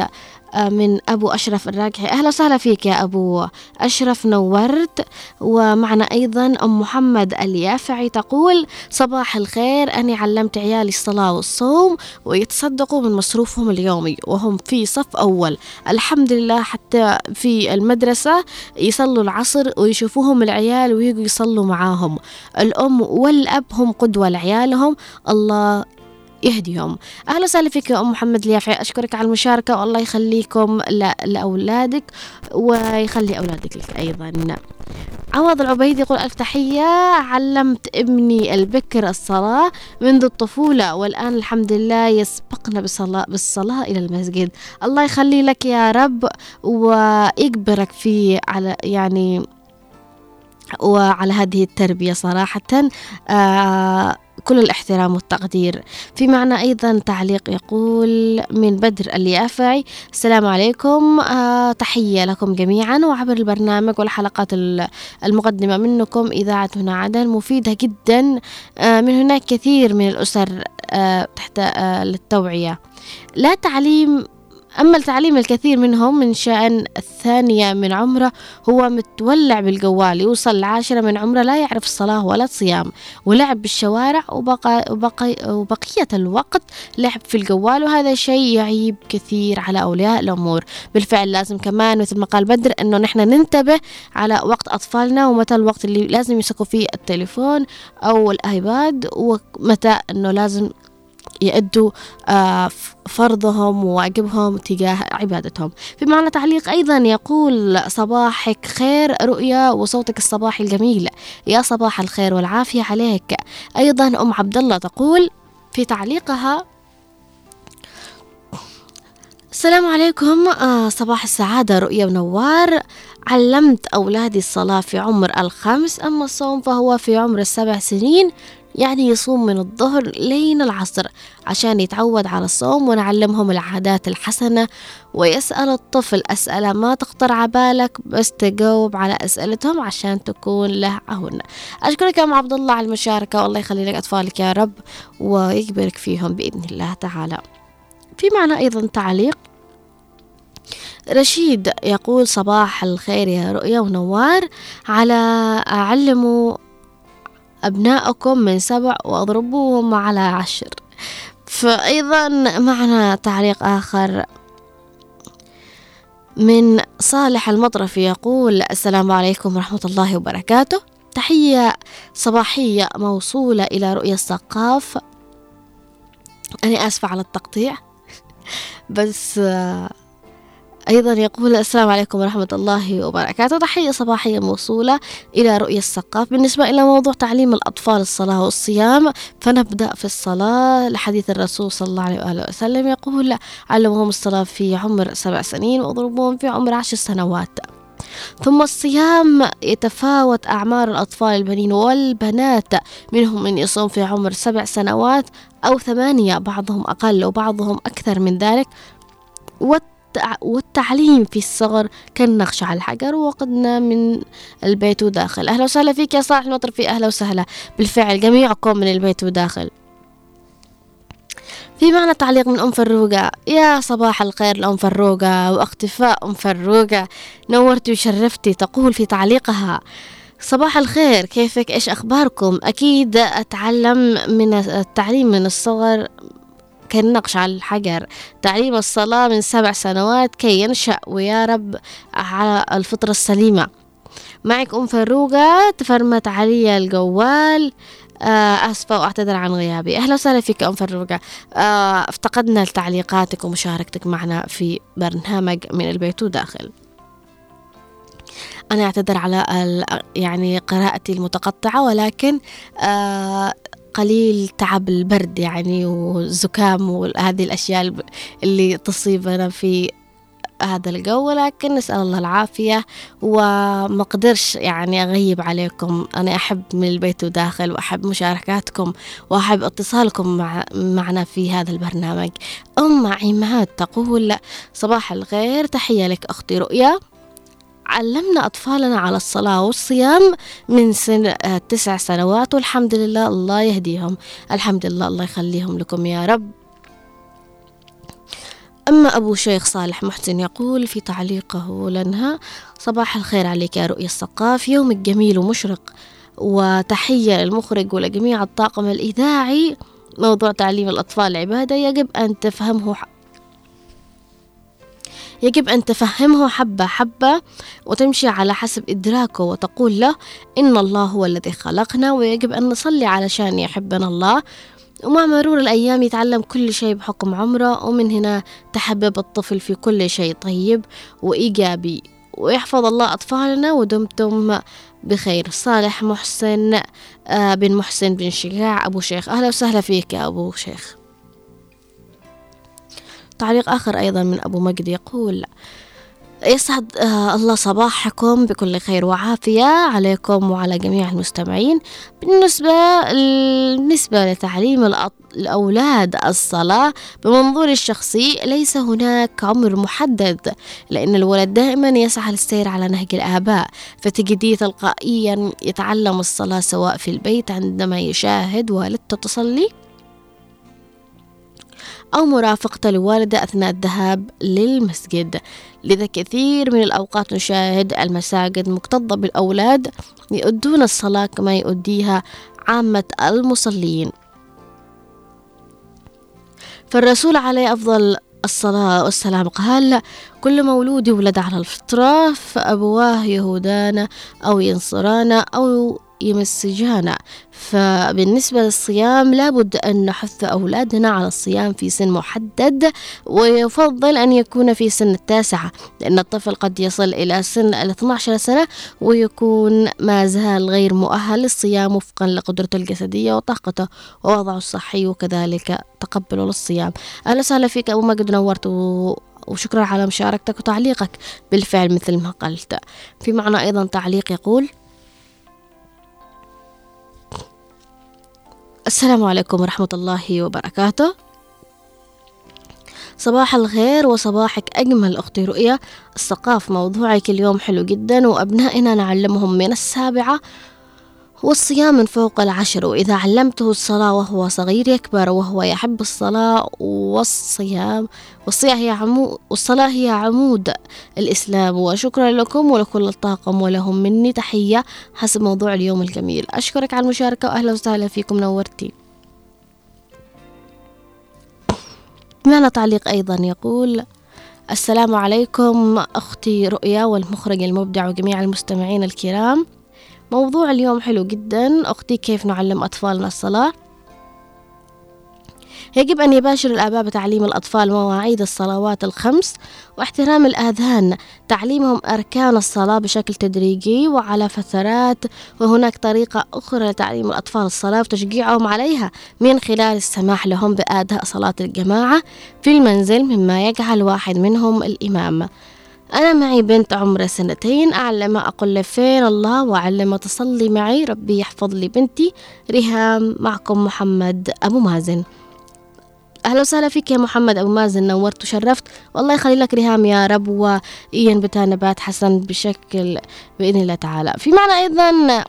من أبو أشرف الراجحي أهلا وسهلا فيك يا أبو أشرف نورت. ومعنا أيضا أم محمد اليافعي تقول صباح الخير أني علمت عيالي الصلاة والصوم ويتصدقوا من مصروفهم اليومي وهم في صف أول. الحمد لله حتى في المدرسة يصلوا العصر ويشوفوهم العيال ويجوا يصلوا معاهم. الأم والأب هم قدوة لعيالهم. الله يهديهم. أهلا وسهلا فيك يا أم محمد اليافعي. أشكرك على المشاركة والله يخليكم لأولادك ويخلي أولادك لك أيضا. عوض العبيد يقول ألف تحية. علمت ابني البكر الصلاة منذ الطفولة والآن الحمد لله يسبقنا بالصلاة, بالصلاة إلى المسجد. الله يخلي لك يا رب ويجبرك في على يعني وعلى هذه التربية صراحة. آه كل الاحترام والتقدير. في معنى أيضا تعليق يقول من بدر اليافعي السلام عليكم. آه تحية لكم جميعا. وعبر البرنامج والحلقات ال- المقدمة منكم إذاعة هنا عدن مفيدة جدا. آه من هناك كثير من الأسر آه تحت آه للتوعية. لا تعليم أما التعليم الكثير منهم من شأن الثانية من عمره هو متولع بالجوال يوصل العاشرة من عمره لا يعرف الصلاة ولا الصيام ولعب بالشوارع وبقى وبقي وبقية الوقت لعب في الجوال وهذا شيء يعيب كثير على أولياء الأمور. بالفعل لازم كمان مثل ما قال بدر أنه نحن ننتبه على وقت أطفالنا ومتى الوقت اللي لازم يمسكوا فيه التليفون أو الآيباد ومتى أنه لازم يأدوا آه، فرضهم وواجبهم تجاه عبادتهم. في معنى تعليق أيضا يقول صباحك خير رؤيا وصوتك الصباحي الجميل. يا صباح الخير والعافية عليك. أيضا أم عبد الله تقول في تعليقها السلام عليكم آه صباح السعادة رؤيا ونوار علمت أولادي الصلاة في عمر الخمس أما الصوم فهو في عمر السبع سنين. يعني يصوم من الظهر لين العصر عشان يتعود على الصوم ونعلمهم العادات الحسنة. ويسأل الطفل أسئلة ما تخطر على بالك بس تجاوب على أسئلتهم عشان تكون له عون. أشكرك يا أم عبد الله على المشاركة والله يخلي لك أطفالك يا رب ويكبرك فيهم بإذن الله تعالى. في معنى أيضا تعليق. رشيد يقول صباح الخير يا رؤيا ونوار. على علموا أبنائكم من سبع وأضربوهم على عشر. فأيضا معنا تعليق آخر. من صالح المطرفي يقول السلام عليكم ورحمة الله وبركاته. تحية صباحية موصولة إلى رؤية الثقاف أنا آسفة على التقطيع بس أيضا يقول السلام عليكم ورحمة الله وبركاته. تحية صباحية موصولة إلى رؤية الثقاف. بالنسبة إلى موضوع تعليم الأطفال الصلاة والصيام فنبدأ في الصلاة. لحديث الرسول صلى الله عليه وآله وسلم يقول علمهم الصلاة في عمر سبع سنين واضربوهم في عمر عشر سنوات. ثم الصيام يتفاوت أعمار الأطفال البنين والبنات. منهم من يصوم في عمر سبع سنوات أو ثمانية بعضهم أقل وبعضهم أكثر من ذلك. والتعليم في الصغر كالنقش على الحجر وقدنا من البيت وداخل أهلا وسهلا فيك يا صالح المطرفي أهلا وسهلا. بالفعل جميعكم من البيت وداخل في معنى تعليق من أم فروقة. يا صباح الخير لأم فروقة وأختفاء أم فروقة. نورتي وشرفتي تقول في تعليقها. صباح الخير كيفك؟ إيش أخباركم؟ أكيد أتعلم من التعليم من الصغر كالنقش على الحجر. تعليم الصلاة من سبع سنوات كي ينشأ ويا رب على الفطرة السليمة. معك أم فروقة تفرمت علي الجوال. آه آسفة وأعتذر عن غيابي. أهلا وسهلا فيك أم فروقة آه افتقدنا لتعليقاتك ومشاركتك معنا في برنامج من البيت وداخل. أنا أعتذر على يعني قراءتي المتقطعة ولكن آه قليل تعب البرد يعني والزكام وهذه الأشياء اللي تصيبنا في هذا الجو ولكن نسأل الله العافية وما قدرش يعني أغيب عليكم. أنا أحب من البيت وداخل وأحب مشاركاتكم وأحب اتصالكم مع معنا في هذا البرنامج. أم عماد تقول صباح الخير تحية لك أختي رؤيا. علمنا أطفالنا على الصلاة والصيام من سن آه، تسع سنوات والحمد لله الله يهديهم. الحمد لله الله يخليهم لكم يا رب. أما أبو شيخ صالح محسن يقول في تعليقه لنها صباح الخير عليك يا رؤية الثقاف يومك جميل ومشرق وتحية للمخرج ولجميع الطاقم الإذاعي. موضوع تعليم الأطفال عبادة يجب أن تفهمه يجب أن تفهمه حبة حبة وتمشي على حسب إدراكه وتقول له إن الله هو الذي خلقنا ويجب أن نصلي علشان يحبنا الله. ومع مرور الأيام يتعلم كل شيء بحكم عمره ومن هنا تحبب الطفل في كل شيء طيب وإيجابي. ويحفظ الله أطفالنا ودمتم بخير. صالح محسن آه، بن محسن بن شجاع. أبو شيخ أهلا وسهلا فيك يا أبو شيخ. تعليق آخر أيضا من أبو مجد يقول يسعد آه، الله صباحكم بكل خير وعافية عليكم وعلى جميع المستمعين. بالنسبة بالنسبة لتعليم الأولاد الصلاة بمنظوري الشخصي ليس هناك عمر محدد لأن الولد دائما يسعى للسير على نهج الآباء فتجديه تلقائيا يتعلم الصلاة سواء في البيت عندما يشاهد والدته تصلي أو مرافقة الوالدة أثناء الذهاب للمسجد. لذا كثير من الأوقات نشاهد المساجد مكتظة بالأولاد يؤدون الصلاة كما يؤديها عامة المصلين. فالرسول عليه أفضل الصلاة والسلام قال كل مولود يولد على الفطرة فأبواه يهودان أو ينصران أو يمسجانا فبالنسبة للصيام لابد أن نحث أولادنا على الصيام في سن محدد ويفضل أن يكون في سن التاسعة لأن الطفل قد يصل إلى سن ال 12 سنة ويكون ما زال غير مؤهل للصيام وفقا لقدرته الجسدية وطاقته. ووضعه الصحي وكذلك تقبله للصيام. أهلا وسهلا فيك أبو مجد نورت وشكرا على مشاركتك وتعليقك. بالفعل مثل ما قلت. في معنا أيضا تعليق يقول السلام عليكم ورحمة الله وبركاته. صباح الخير وصباحك أجمل أختي رؤية الثقاف موضوعك اليوم حلو جدا وأبنائنا نعلمهم من السابعة والصيام من فوق العشر وإذا علمته الصلاة وهو صغير يكبر وهو يحب الصلاة والصيام. والصيام هي عمود والصلاة هي عمود الإسلام. وشكرا لكم ولكل الطاقم ولهم مني تحية حسب موضوع اليوم الجميل. أشكرك على المشاركة وأهلا وسهلا فيكم نورتي. معنا تعليق أيضا يقول السلام عليكم أختي رؤيا والمخرج المبدع وجميع المستمعين الكرام. موضوع اليوم حلو جدا. أختي كيف نعلم أطفالنا الصلاة؟ يجب أن يباشر الآباء بتعليم الأطفال مواعيد الصلوات الخمس واحترام الآذان تعليمهم أركان الصلاة بشكل تدريجي وعلى فترات وهناك طريقة أخرى لتعليم الأطفال الصلاة وتشجيعهم عليها من خلال السماح لهم بأداء صلاة الجماعة في المنزل مما يجعل واحد منهم الإمام. أنا معي بنت عمرها سنتين أعلمها أقول فين الله وأعلمها تصلي معي ربي يحفظ لي بنتي. ريهام معكم محمد أبو مازن. أهلا وسهلا فيك يا محمد أبو مازن نورت وشرفت. والله يخلي لك ريهام يا رب وإيان بتاع نبات حسن بشكل بإذن الله تعالى. في معنى أيضا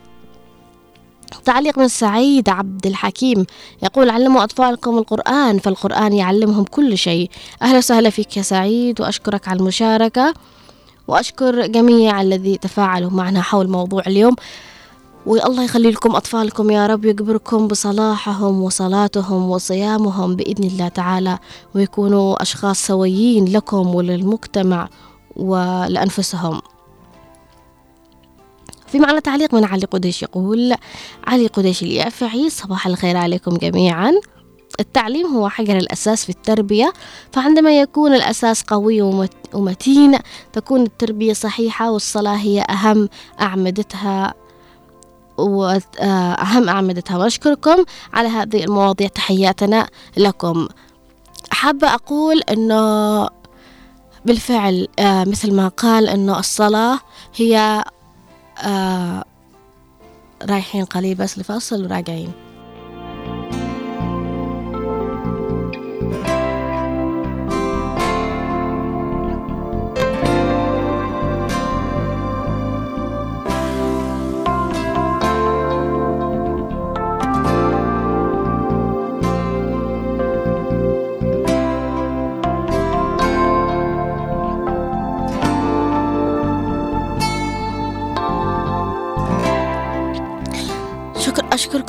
تعليق من سعيد عبد الحكيم يقول علموا أطفالكم القرآن فالقرآن يعلمهم كل شيء. أهلا وسهلا فيك يا سعيد وأشكرك على المشاركة وأشكر جميع الذي تفاعلوا معنا حول موضوع اليوم. والله يخلي لكم أطفالكم يا رب يكبركم بصلاحهم وصلاتهم وصيامهم بإذن الله تعالى ويكونوا أشخاص سويين لكم وللمجتمع ولأنفسهم. في معنا تعليق من علي قديش يقول علي قديش اليافعي صباح الخير عليكم جميعا. التعليم هو حجر الأساس في التربية فعندما يكون الأساس قوي ومتين تكون التربية صحيحة والصلاة هي أهم أعمدتها وأهم أعمدتها. وأشكركم على هذه المواضيع. تحياتنا لكم. حابة أقول أنه بالفعل آه، مثل ما قال أنه الصلاة هي آه رايحين قليل بس لفاصل وراجعين.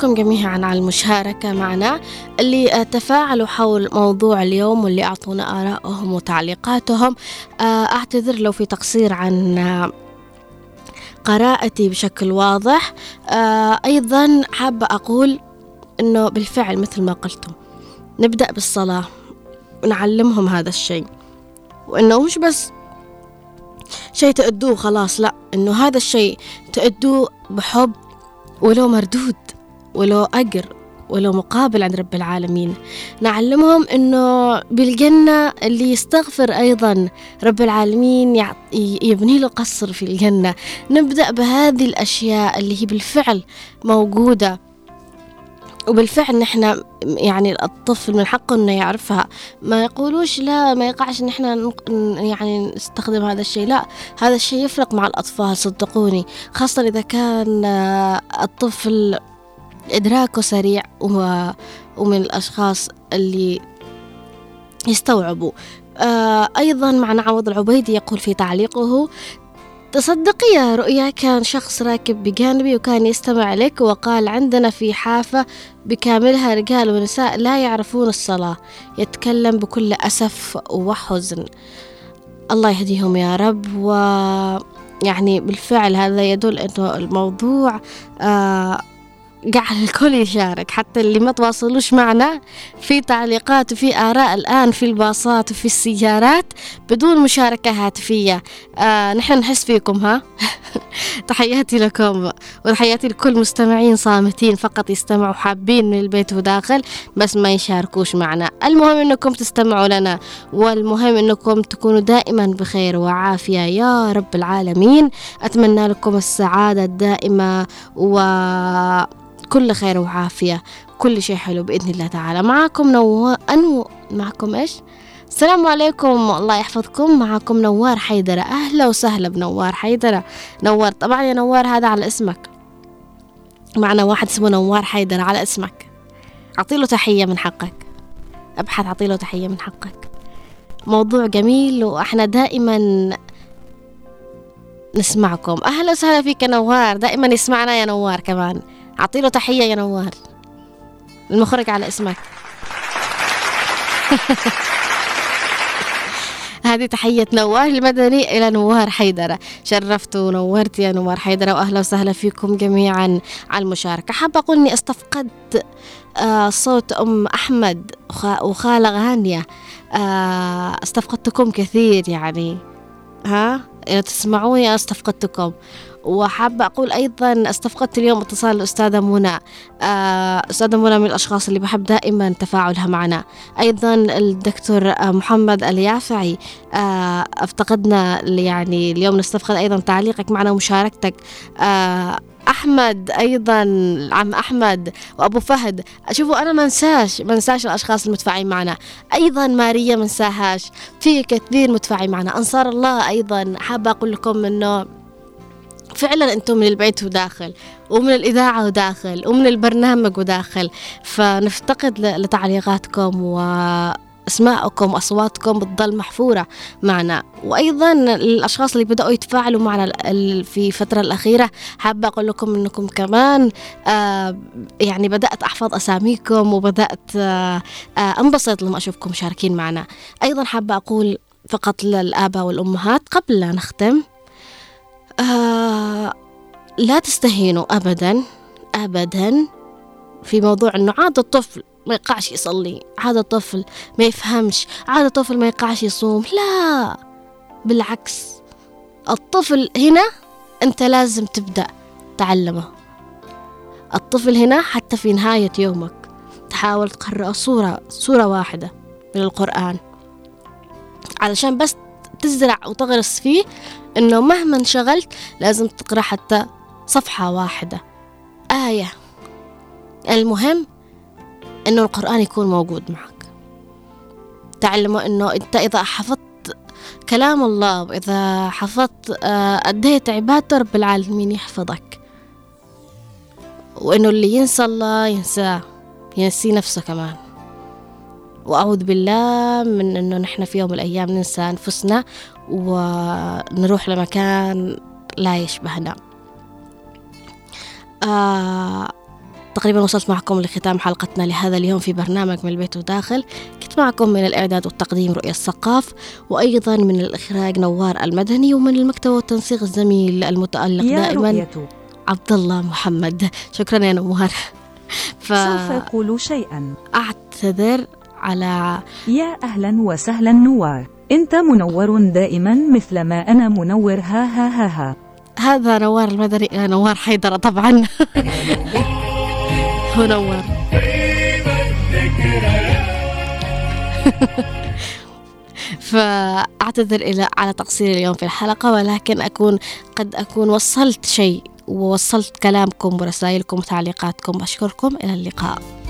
أشكركم جميعا على المشاركة معنا اللي تفاعلوا حول موضوع اليوم واللي أعطونا آرائهم وتعليقاتهم. آه، أعتذر لو في تقصير عن قراءتي بشكل واضح. آه، أيضا حابة أقول أنه بالفعل مثل ما قلتم نبدأ بالصلاة ونعلمهم هذا الشيء. وأنه مش بس شيء تأدوه خلاص لا أنه هذا الشيء تأدوه بحب ولو مردود. ولو أجر ولو مقابل عند رب العالمين. نعلمهم إنه بالجنة اللي يستغفر أيضا رب العالمين يبني له قصر في الجنة. نبدأ بهذه الأشياء اللي هي بالفعل موجودة. وبالفعل نحن يعني الطفل من حقه إنه يعرفها. ما يقولوش لا ما يقعش إن إحنا يعني نستخدم هذا الشيء. لا هذا الشيء يفرق مع الأطفال صدقوني. خاصة إذا كان الطفل إدراكه سريع. ومن الأشخاص اللي يستوعبوا آه أيضا معنا عوض العبيدي يقول في تعليقه تصدقي يا رؤيا كان شخص راكب بجانبي وكان يستمع لك وقال عندنا في حافة بكاملها رجال ونساء لا يعرفون الصلاة يتكلم بكل أسف وحزن الله يهديهم يا رب و يعني بالفعل هذا يدل إنه الموضوع آه جعل الكل يشارك. حتى اللي ما تواصلوش معنا في تعليقات وفي آراء الآن في الباصات وفي السيارات بدون مشاركة هاتفية. آه نحن نحس فيكم ها؟ <laughs> تحياتي لكم وتحياتي لكل مستمعين صامتين فقط يستمعوا حابين من البيت وداخل بس ما يشاركوش معنا. المهم إنكم تستمعوا لنا والمهم إنكم تكونوا دائما بخير وعافية يا رب العالمين. أتمنى لكم السعادة الدائمة و كل خير وعافية. كل شيء حلو بإذن الله تعالى. معكم نو... أنو معكم إيش؟ السلام عليكم. الله يحفظكم. معكم نوار حيدرة. أهلا وسهلا بنوار حيدرة. نوار طبعا يا نوار هذا على اسمك. معنا واحد اسمه نوار حيدرة على اسمك. أعطيله تحية من حقك. أبحث أعطيله تحية من حقك. موضوع جميل وإحنا دائما نسمعكم. أهلا وسهلا فيك يا نوار. دائما يسمعنا يا نوار كمان. أعطيله تحية يا نوار. المخرج على اسمك. <laughs> هذه تحية نوار المدني إلى نوار حيدرة. شرفت ونورت يا نوار حيدرة وأهلا وسهلا فيكم جميعا على المشاركة. حابة أقول إني استفقدت آه صوت أم أحمد وخا- وخالة غانية. آه استفقدتكم كثير يعني. ها؟ تسمعوني استفقدتكم. وحابة أقول أيضا استفقدت اليوم اتصال الأستاذة منى. آه، أستاذة منى من الأشخاص اللي بحب دائما تفاعلها معنا. أيضا الدكتور آه، محمد اليافعي. آه، افتقدنا يعني اليوم نستفقد أيضا تعليقك معنا ومشاركتك. آه، أحمد أيضا عم أحمد وأبو فهد. شوفوا أنا ما أنساش ما أنساش الأشخاص المتفاعلين معنا. أيضا ماريا ما أنساهاش. في كثير متفاعلين معنا. أنصار الله أيضا حابة أقول لكم إنه فعلا أنتم من البيت وداخل ومن الإذاعة وداخل ومن البرنامج وداخل. فنفتقد لتعليقاتكم واسماءكم وأصواتكم بتضل محفورة معنا. وأيضا الأشخاص اللي بدأوا يتفاعلوا معنا في الفترة الأخيرة حابة أقول لكم إنكم كمان آه يعني بدأت أحفظ أساميكم وبدأت آه آه أنبسط لما أشوفكم مشاركين معنا. أيضا حابة أقول فقط للآباء والأمهات قبل لا نختم لا تستهينوا أبدا أبدا في موضوع أنه عاد الطفل ما يقعش يصلي عاد الطفل ما يفهمش عاد الطفل ما يقعش يصوم لا بالعكس. الطفل هنا أنت لازم تبدأ تعلمه. الطفل هنا حتى في نهاية يومك تحاول تقرأ صورة صورة واحدة من القرآن. علشان بس تزرع وتغرس فيه إنه مهما انشغلت لازم تقرأ حتى صفحة واحدة. آية. المهم إنه القرآن يكون موجود معك. تعلموا إنه أنت إذا حفظت كلام الله واذا حفظت آه، أديت عبادة رب العالمين يحفظك. وإنه اللي ينسى الله ينساه ينسي نفسه كمان. وأعوذ بالله من إنه نحن في يوم من الأيام ننسى أنفسنا ونروح لمكان لا يشبهنا. آه تقريبا وصلت معكم لختام حلقتنا لهذا اليوم في برنامج من البيت وداخل. كنت معكم من الإعداد والتقديم رؤية الثقاف وأيضا من الإخراج نوار المدني ومن المكتب والتنسيق الزميل المتألق يا دائما عبد الله محمد. شكرا يا نوار. سوف أقول شيئا. فأعتذر على يا أهلا وسهلا نوار. أنت منور دائما مثل ما أنا منور. ها ها ها ها. هذا نوار المدني نوار حيدر طبعا. <laughs> هو نوار <laughs> فأعتذر إلى على تقصيري اليوم في الحلقة ولكن أكون قد أكون وصلت شيء ووصلت كلامكم ورسائلكم وتعليقاتكم. أشكركم إلى اللقاء.